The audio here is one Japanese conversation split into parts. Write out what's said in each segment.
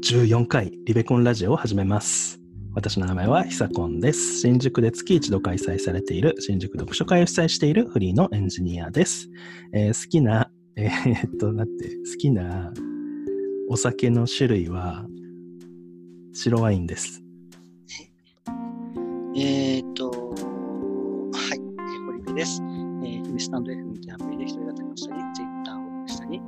14回リベコンラジオを始めます。私の名前はひさこんです。新宿で月一度開催されている新宿読書会を主催しているフリーのエンジニアです。えー好きな、えーっと、待って、好きなお酒の種類は白ワインです。えっ、と、はい、えー、堀部です。えー、日々スタンド FM というアプリで一人語りをしたり、ツイッターをしたり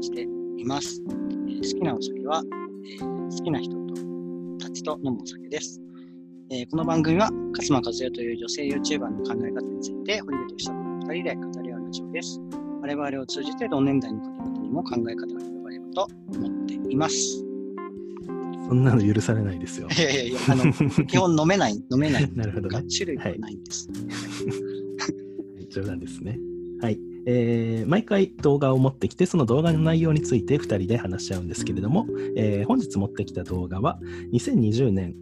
しています。えー好きなお酒は、えー好きな人とたちと飲むお酒です。えーこの番組は、勝間和代という女性 YouTuber の考え方について、堀部と久子の二人で語り合うラジオです。我々を通じて同年代の方々にも考え方が広がればと思っています。そんなの許されないですよ。いやいやいや、あの、基本飲めない、飲めない なるほどね。種類はないんです。冗談ですね。はい。えー毎回動画を持ってきて、その動画の内容について2人で話し合うんですけれども、えー本日持ってきた動画は、2020年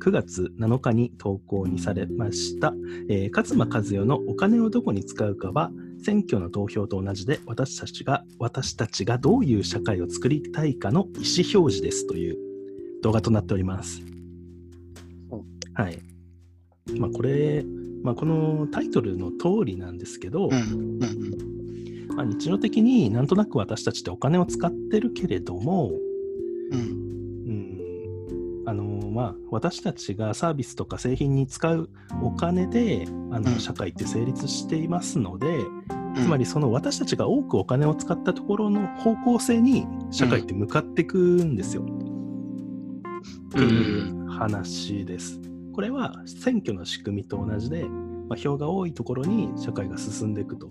9月7日に投稿にされました、えー勝間和代のお金をどこに使うかは、選挙の投票と同じで、私たちが、私たちがどういう社会を作りたいかの意思表示ですという動画となっておりますほ。はい。まあ、これ、まあ、このタイトルの通りなんですけど、うん、うん、うん。まあ、日常的になんとなく私たちってお金を使ってるけれども、うんうんあのまあ、私たちがサービスとか製品に使うお金であのうん社会って成立していますので、つまりその私たちが多くお金を使ったところの方向性に社会って向かっていくんですよ。っていう話です。これは選挙の仕組みと同じで、まあ、票が多いところに社会が進んでいくと。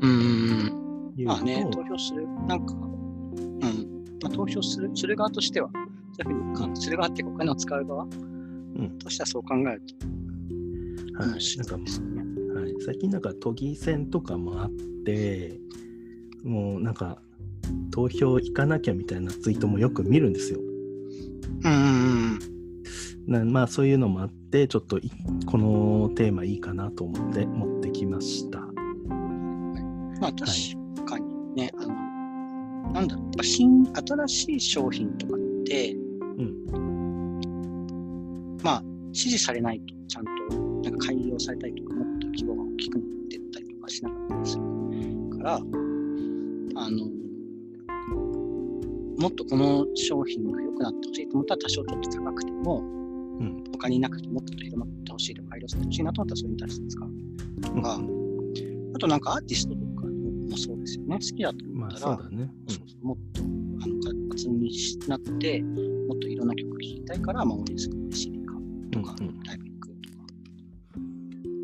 うん、まあね、投票する、なんか、うん、まあ、投票する、する側としては、そういうふうにする側ってお金を使う側うん。としてはそう考えると、はい。なんか。はい、最近なんか都議選とかもあってもうなんか投票行かなきゃみたいなツイートもよく見るんですよ。うん、うん、なまあそういうのもあってちょっといこのテーマいいかなと思って持ってきました。うん。まあ、確かにね、あの、なんだろう、やっぱ新、新しい商品とかって、うんまあ、支持されないと、ちゃんと、なんか改良されたりとか、もっと規模が大きくなってったりとかしなかったりするから、あの、もっとこの商品が良くなってほしいと思ったら、多少ちょっと高くても、うん他になくてもっと広まってほしいとか、改良されてほしいなと思ったら、それに対して使う。うんかあとなんかアーティストとかもそうですよね。好きだと思まあったら、そうだね。そうそうもっとあの活になって、もっといろんな曲聴きたいから、まあ、応援する CD 買うとか、うんうんライブ行くとか。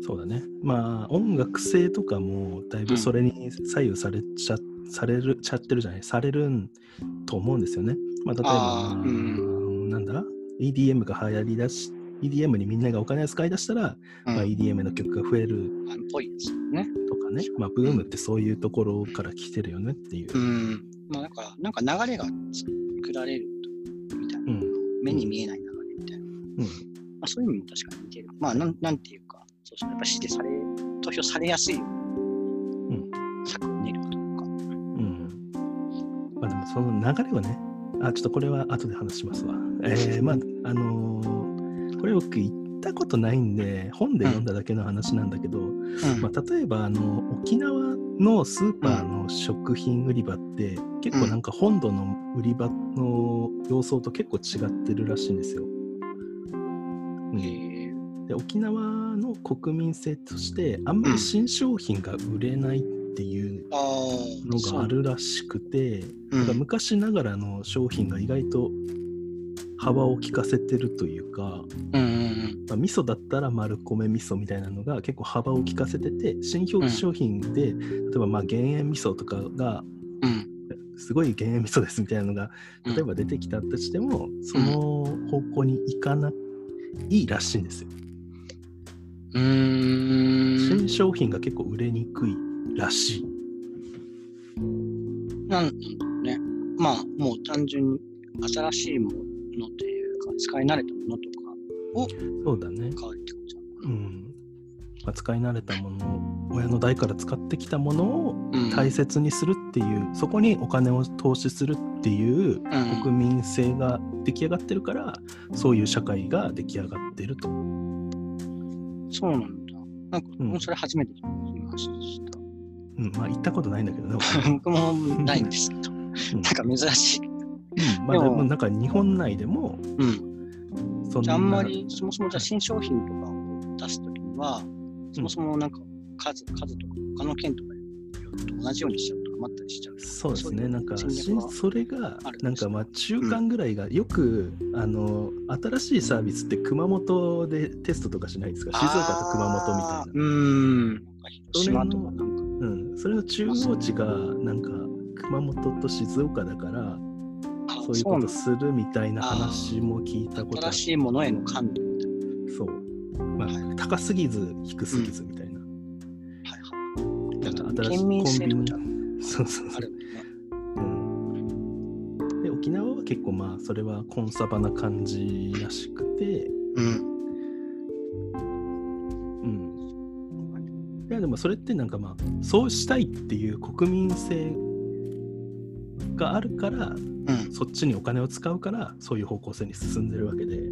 そうだね。まあ音楽性とかもだいぶそれに左右されちゃ,、されるちゃってるじゃない？されるんと思うんですよね。まあ例えば、うんなんだ？?EDM が流行りだし、EDM にみんながお金を使い出したら、うんまあ、EDM の曲が増えるぽいですよね。とかね、まあ、ブームってそういうところから来てるよねっていう。うん。まあ、なんか、なんか流れが作られるとみたいな、うん目に見えない流れみたいな。うんまあ、そういう意味も確かに似てる。まあ、なんなんていうか、そうそう、やっぱ支持され、投票されやすいように、策を練るというか。うんまあでもその流れはね、あ、ちょっとこれは後で話しますわ。えー、まあ、あのーこれ僕言ったことないんで、本で読んだだけの話なんだけど、うん。まあ、例えばあの沖縄のスーパーの食品売り場って、結構なんか本土の売り場の様相と結構違ってるらしいんですよ。うん。で沖縄の国民性としてあんまり新商品が売れないっていうのがあるらしくて、そうなんか昔ながらの商品が意外と幅を利かせてるというか、うんうんまあ、味噌だったら丸米味噌みたいなのが結構幅を利かせてて新表商品で、例えばまあ減塩味噌とかがうん。うん。すごい減塩味噌ですみたいなのが例えば出てきたとしても、その方向に行かないいらしいんですよ。うーん。新商品が結構売れにくいらしい。なんだろうね。まあ、もう単純に新しいものというか、使い慣れたものとかをそうだね。買うってことじゃん。うん。まあ、使い慣れたもの親の代から使ってきたものをうん大切にするっていう、そこにお金を投資するっていううん国民性が出来上がってるから、そういう社会が出来上がってると。そうなんだ。なんか、うんもうそれ初めて聞きました。うん、まあ言ったことないんだけどね。僕もないんですけど、うんなんか珍しい。うん、まあででももなんか日本内でもうん。そんなじゃああんまり、そもそもじゃあ新商品とかを出すときには、そもそもなんか数、数とか他の県とかと同じようにしちゃうとかまったりしちゃう。そうですね、なんかそれがなんかまあ中間ぐらいがよく、あの新しいサービスって熊本でテストとかしないですか？静岡と熊本みたいな。うーん。広島とかなんか。うん、それの中央値がなんか熊本と静岡だからあそういうことするみたいな話も聞いたことある。新しいものへの感度みたいそう、まあはい。高すぎず低すぎずみたいな、な。はいはい。だから新しいコンビニ。そうそうそ。うん、で沖縄は結構まあそれはコンサバな感じらしくて。うん。うんいやでもそれってなんかまあそうしたいっていう国民性があるからうん。そっちにお金を使うからそういう方向性に進んでるわけでう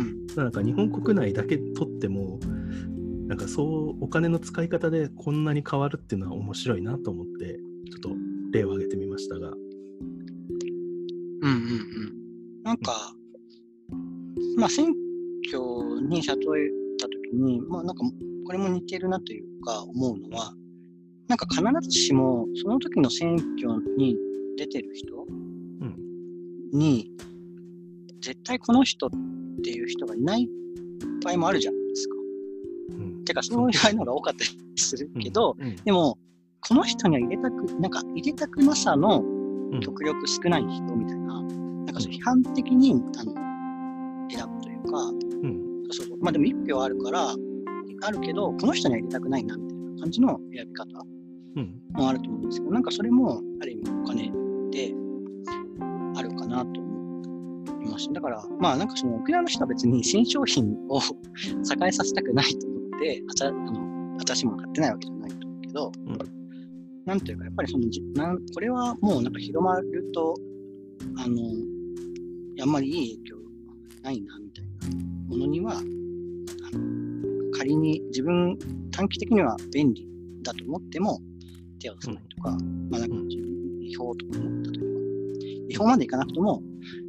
ん。なんか日本国内だけ取ってもなんかそうお金の使い方でこんなに変わるっていうのは面白いなと思ってちょっと例を挙げてみましたがうんうんうん。なんか、まあ選挙に例えたときに、まあなんかこれも似てるなというか思うのは、なんか必ずしもその時の選挙に出てる人うん。に、絶対この人っていう人がいない場合もあるじゃないですか。うん。てかそういう場合の方が多かったりするけど、うん。でも、この人には入れたく、なんか入れたくなさのうん。極力少ない人みたいな、なんかそう批判的にあの選ぶというか、うん。そうまあでも一票あるから、あるけど、この人には入れたくないなみたいな感じの選び方うんもあると思うんですけど、なんかそれもある意味お金であるかなと思いました。だから、まあなんかその沖縄の人は別に新商品を 栄えさせたくないと思って、あちゃあの新しいもの買ってないわけじゃないと思うけど、うんなんというか、やっぱりそのじなん、これはもうなんか広まると、あの、あんまりいい影響ないな、みたいなものには、仮に自分、短期的には便利だと思っても手を出さないとか、まあなんかうん違法とか思ったというか、違法までいかなくても、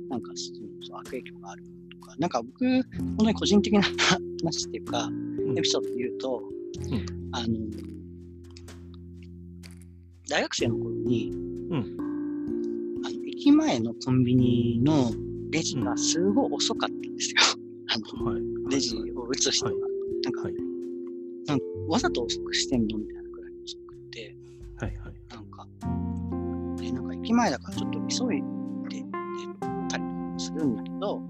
なんかそう悪影響があるとか、なんか僕、本当に個人的な話っていうか、エピソードで言うと、うん。あの、大学生の頃に、うん。あの駅前のコンビニのレジがすごい遅かったんですよ。あのはいレジを打つ人が。はいなんか、はい。なんかわざと遅くしてんの？みたいなくらい遅くて、はいはい。なんか、で、なんか駅前だからちょっと急いで出たりするんだけど、う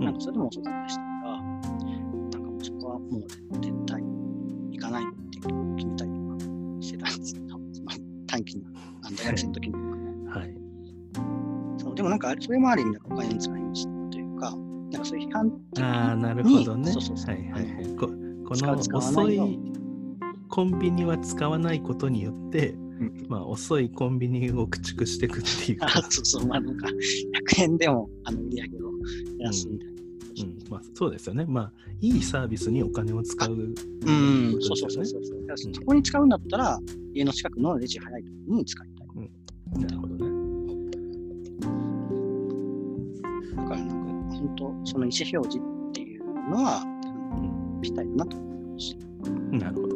ん。なんかそれでも遅かったりしたから、なんかもうそこはもう絶対行かないって決めたりとかしてたんですけど、その短期なあの大学生の時に。はい。そうでもなんか、それもある意味なんかお金の使い道というか、なんかそういう批判的ああなるほどね。そうそうそう。はいはいはいここの遅いコンビニは使わないことによって、ん。まあ遅いコンビニを駆逐していくっていう。あか、そうそう、まあなんか、100円でもあの売り上げを減らすみたいな。うん。まあ、そうですよね。まあいいサービスにお金を使う。うん、そそうそうそうそう。そこに使うんだったら、家の近くのレジ早いところに使いたい。なるほどね。だからなんか、本当、その意思表示っていうのは、ぴったりだなと。思いました。なるほど。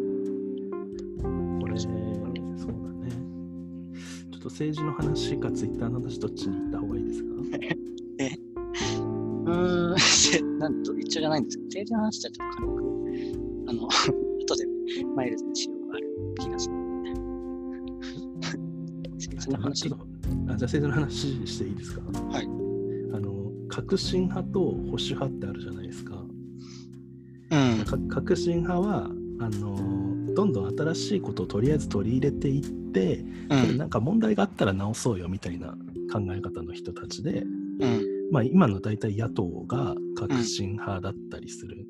これ。そうだね。ちょっと政治の話かツイッターの話どっちに行った方がいいですか？うーん、せ なんと一緒じゃないんです。けど、政治の話じゃちょっと軽く、あの、後でマイルズにしようがある気がする。政治の話。あじゃあ政治の話していいですか？はい。あの革新派と保守派ってあるじゃないです。か革新派はあのどんどん新しいことをとりあえず取り入れていって、うん。なんか問題があったら直そうよみたいな考え方の人たちで、うん。まあ、今の大体野党が革新派だったりする。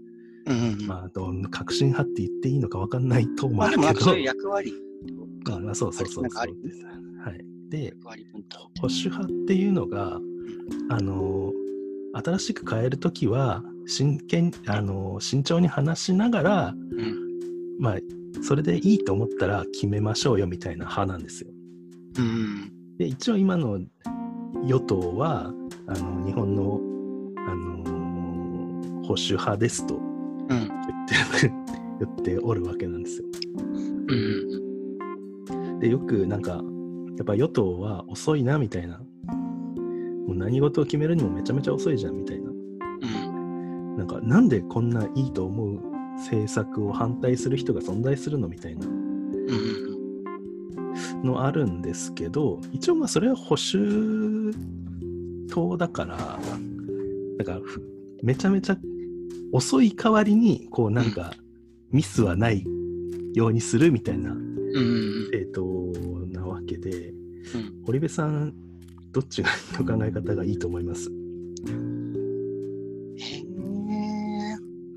まあ、どん革新派って言っていいのか分かんない党もまああるけど、でもなんかそういう役割まあまあそうそうそうそうです。はい。で。保守派っていうのが、あの、新しく変えるときは、真剣、あの、慎重に話しながら、うん。まあ、それでいいと思ったら決めましょうよみたいな派なんですよ。うん。で、一応今の与党は、あの、日本の、あの保守派ですとうん。言ってる、言っておるわけなんですよ。うん。で、よくなんか、やっぱ与党は遅いなみたいな。もう何事を決めるにもめちゃめちゃ遅いじゃんみたいな。うん。なんか、なんでこんないいと思う政策を反対する人が存在するのみたいなうん。のあるんですけど、一応まあそれは保守党だから、だかめちゃめちゃ遅い代わりに、こうなんかミスはないようにするみたいなうん。政党なわけで、うん。堀部さん、どっちがの考え方がいいと思います？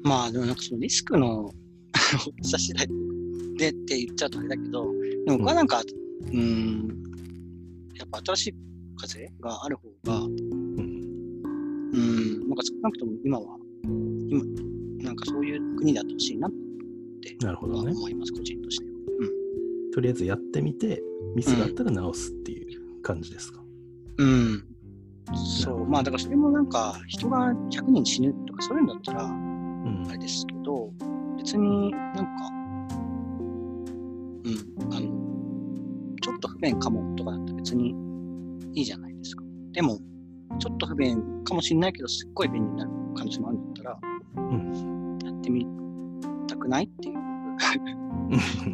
まあでもなんかそのリスクの 大きさ次第でって言っちゃうとあれだけど、でも僕はなんか、うん、やっぱ新しい風がある方が、うん。うん、なんか少なくとも今は、今、なんかそういう国であってほしいなってなるほどね。思います、個人としては。とりあえずやってみて、ミスがあったら直すっていう感じですか？うん。そう。まあだからそれもなんか人が100人死ぬとかそういうんだったらうんあれですけど、別になんか、うん、あの、ちょっと不便かもとかだったら別にいいじゃないですか。でも、ちょっと不便かもしれないけど、すっごい便利になる可能性もあるんだったら、うん。やってみたくないっていう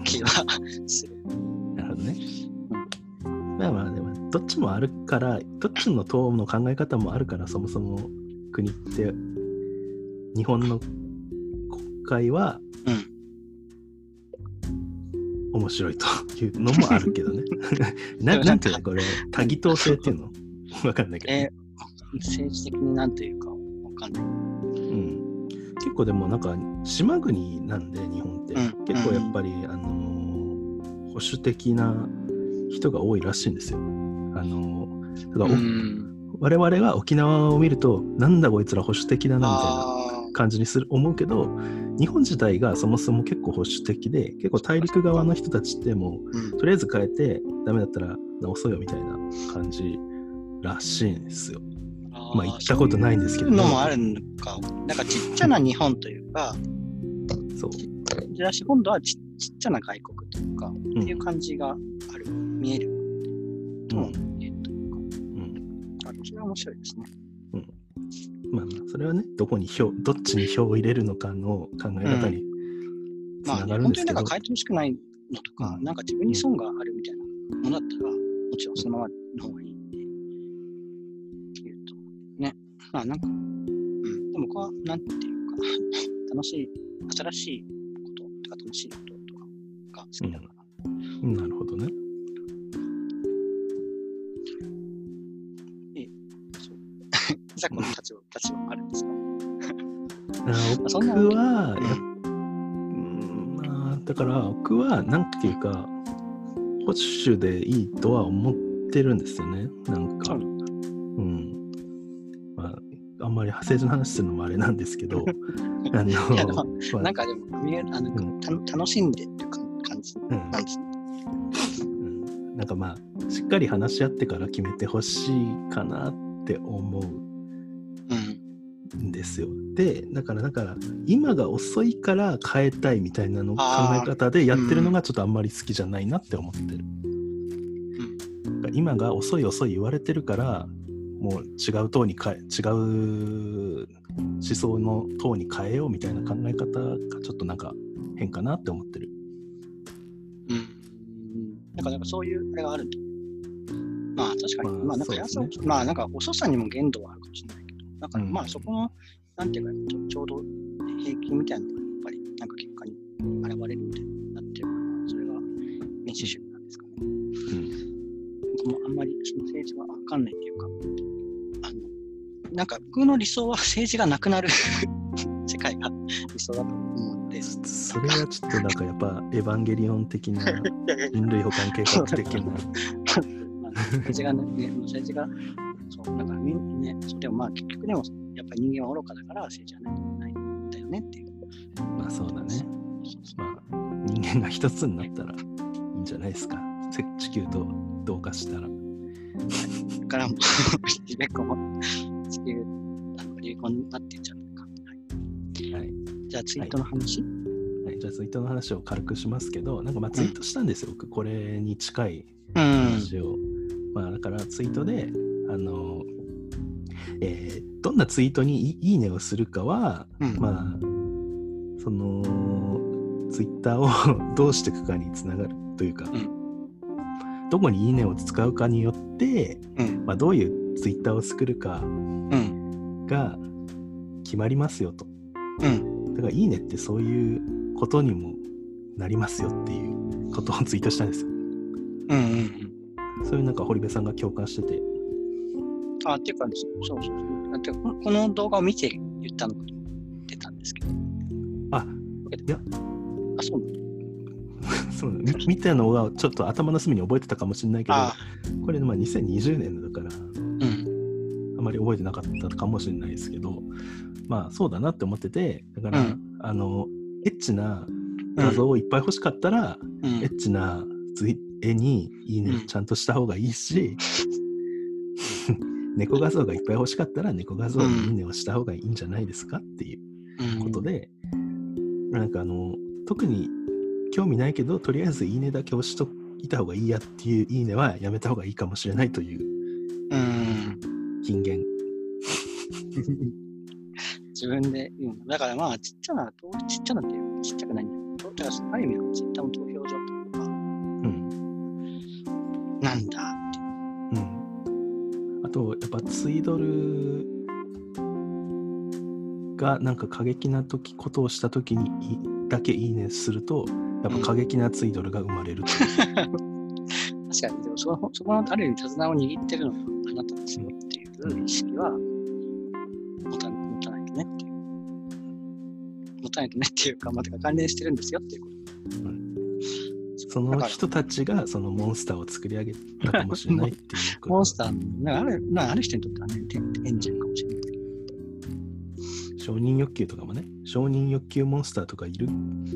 気はする。なるほどね。まあまあでも、どっちもあるから、どっちの党の考え方もあるから、そもそも国って、日本の国会はうん。面白いというのもあるけどね。ななんていうのこれ、多義党制っていうの？わかんないけど、えー政治的になんというかわかんない。うん。結構でもなんか、島国なんで、日本って。うん結構やっぱり、あのー保守的な人が多いらしいんですよ。あのーだからおうん。我々は沖縄を見ると、なんだこいつら保守的だなみたいなあ感じにする思うけど、日本自体がそもそも結構保守的で、結構大陸側の人たちってもう、ーうんとりあえず変えて、ダメだったら直そうよみたいな感じらしいんですよ。あーまあ行ったことないんですけどねそういうのもあるのか。なんかちっちゃな日本というか、そう。東今度はちちっちゃな外国というか、んっていう感じがある、見えるとも見えるというか、うんあそれは面白いですね。まあまあ、それはね、どこに票、どっちに票を入れるのかの考え方につまあ、なるんですけど本当になんか、変えてほしくないのとか、うんなんか自分に損があるみたいなものだったら、もちろんそのままの方がいいって言うと、ね。まあなんか、うん。でも僕は、なんていうか、楽しい、新しいこととか楽しいこととかが好きだから。うんなるほどね。さこの立場、立場もあるんですか？僕は、うんまあ、だから僕は、なんていうか、保守でいいとは思ってるんですよね。なんか、そううん。まあ、あんまり政治の話するのもあれなんですけど、あの、なんかでも、見えるあの、うんた楽しんでっていうか感じうんなんですね。うんなんかまあ、しっかり話し合ってから決めてほしいかなって思ううん。んですよ。で、だから、だから、今が遅いから変えたいみたいなの考え方でやってるのがちょっとあんまり好きじゃないなって思ってる。だから今が遅い遅い言われてるから、もう違う党に変え、違う思想の党に変えようみたいな考え方がちょっとなんか変かなって思ってる。うん。なんか、なんかそういうあれがあるんだ。まあ確かに、まあまあなんかまあなんか遅さにも限度はあるかもしれないけど、なんかうんまあそこの、なんていうかちょ、うど平均みたいなのがやっぱりなんか結果に現れるみたいになってるから、それが民主主義なんですかね。うん僕もあんまりその政治はわかんないっていうか、あの、なんか僕の理想は政治がなくなる 世界が理想想だと思うんで。そそれはちょっとなんかやっぱエヴァンゲリオン的な 人類保管計画的な。まあ、政治がね、政治が、そう、だからね、そうでもまあ結局でも、やっぱり人間は愚かだから政治はないないんだよねっていう。まあそうだね。まあ人間が一つになったらいいんじゃないですか。せ地球と同化したら。だからもう、地球、流行になってんじゃないか。はい、はい。じゃあツイートの話、はい、じゃあツイートの話を軽くしますけど、なんかまあツイートしたんですよ、僕、これに近いうん、話を。まあだからツイートで、あの、えーどんなツイートにいいいねをするかは、うんまあ、その、ツイッターを どうしていくかにつながるというか、うどこにいいねを使うかによって、うん、まあ、どういうツイッターを作るかうん、が決まりますよと。うん、だから、いいねってそういうことにもなりますよっていうことをツイートしたんですよ。うん、うん。そういうなんか堀部さんが共感してて、あ、っていうか、そうそうそう。だってここの動画を見て言ったのかと思ってたんですけど。あ、いや、あ、そうなの？そうみ見たのがちょっと頭の隅に覚えてたかもしれないけど、あ、これまあ2020年だから、うん、あまり覚えてなかったかもしれないですけど、まあそうだなって思ってて、だから、うん。あの、エッチな画像をいっぱい欲しかったら、うん。エッチなツイ絵にいいねうん。ちゃんとした方がいいし、猫画像がいっぱい欲しかったら猫画像にいいねをした方がいいんじゃないですかっていううんことで、なんかあの、特に興味ないけど、とりあえずいいねだけ押しといた方がいいやっていういいねはやめた方がいいかもしれないといううん。金言。自分で言うの。だからまあ、ちっちゃな、ちっちゃなっていう、ちっちゃくないんだよ。だからある意味のツイッターの投あと、やっぱツイドルがなんか過激な時ことをした時にいだけいいねすると、やっぱ過激なツイドルが生まれるう。確かに、でもそのそこのある意味手綱を握ってるのがあなたですよっていう意識は持た持たないとねっていう。持たないとねっていうか、まあ、関連してるんですよっていうこと。その人たちがそのモンスターを作り上げたかもしれないっていう。モンスターの、なんかあるなんかある人にとってはね、エンエンジンかもしれない。承認欲求とかもね、承認欲求モンスターとかいる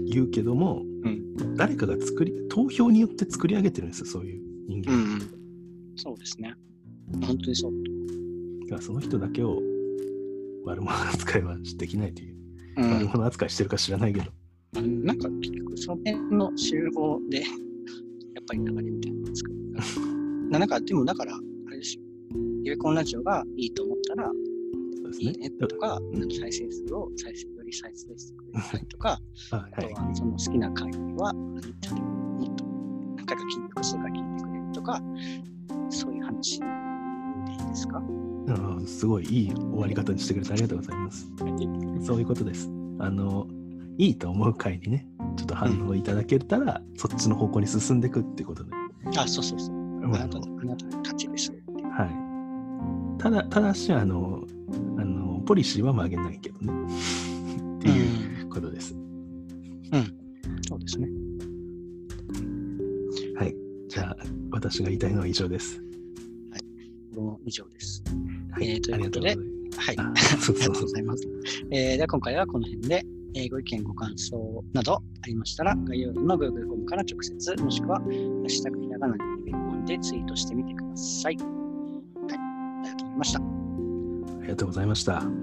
言うけども、うん誰かが作り、投票によって作り上げてるんですよ、そういう人間。うんうん。そうですね。本当にそう。だからその人だけを悪者扱いはできないという。うん悪者扱いしてるか知らないけど。あのなんか結局その辺の集合で、やっぱり流れみたいなのを作る。ななんかでもだから、あれですよ。ゆうこんラジオがいいと思ったら。いいねとか、うん再生数を再生より再生してくれたりとか、ああとはい。はその好きな回は、あのちゃんともっと何回か聞いて、複数回聞いてくれるとか、そういう話でいいですか？あのすごいいい終わり方にしてくれてありがとうございます。そういうことです。あの、いいと思う回にね、ちょっと反応いただけたら、そっちの方向に進んでいくってことで。あ、そうそうそう。あまあなたのあなたの勝ちです。はい。ただ、ただし、あの、あのポリシーは曲げないけどね。っていうことです。そうですね。はい。じゃあ、私が言いたいのは以上です。この以上です。はい。えーというありことでがとうございます。はい。ありがとうございます。えーでは今回はこの辺で、えーご意見、ご感想などありましたら、概要欄の Google フォームから直接、もしくは、ハッシュタグひらがなにリビングでツイートしてみてください。はい。ありがとうございました。ありがとうございました。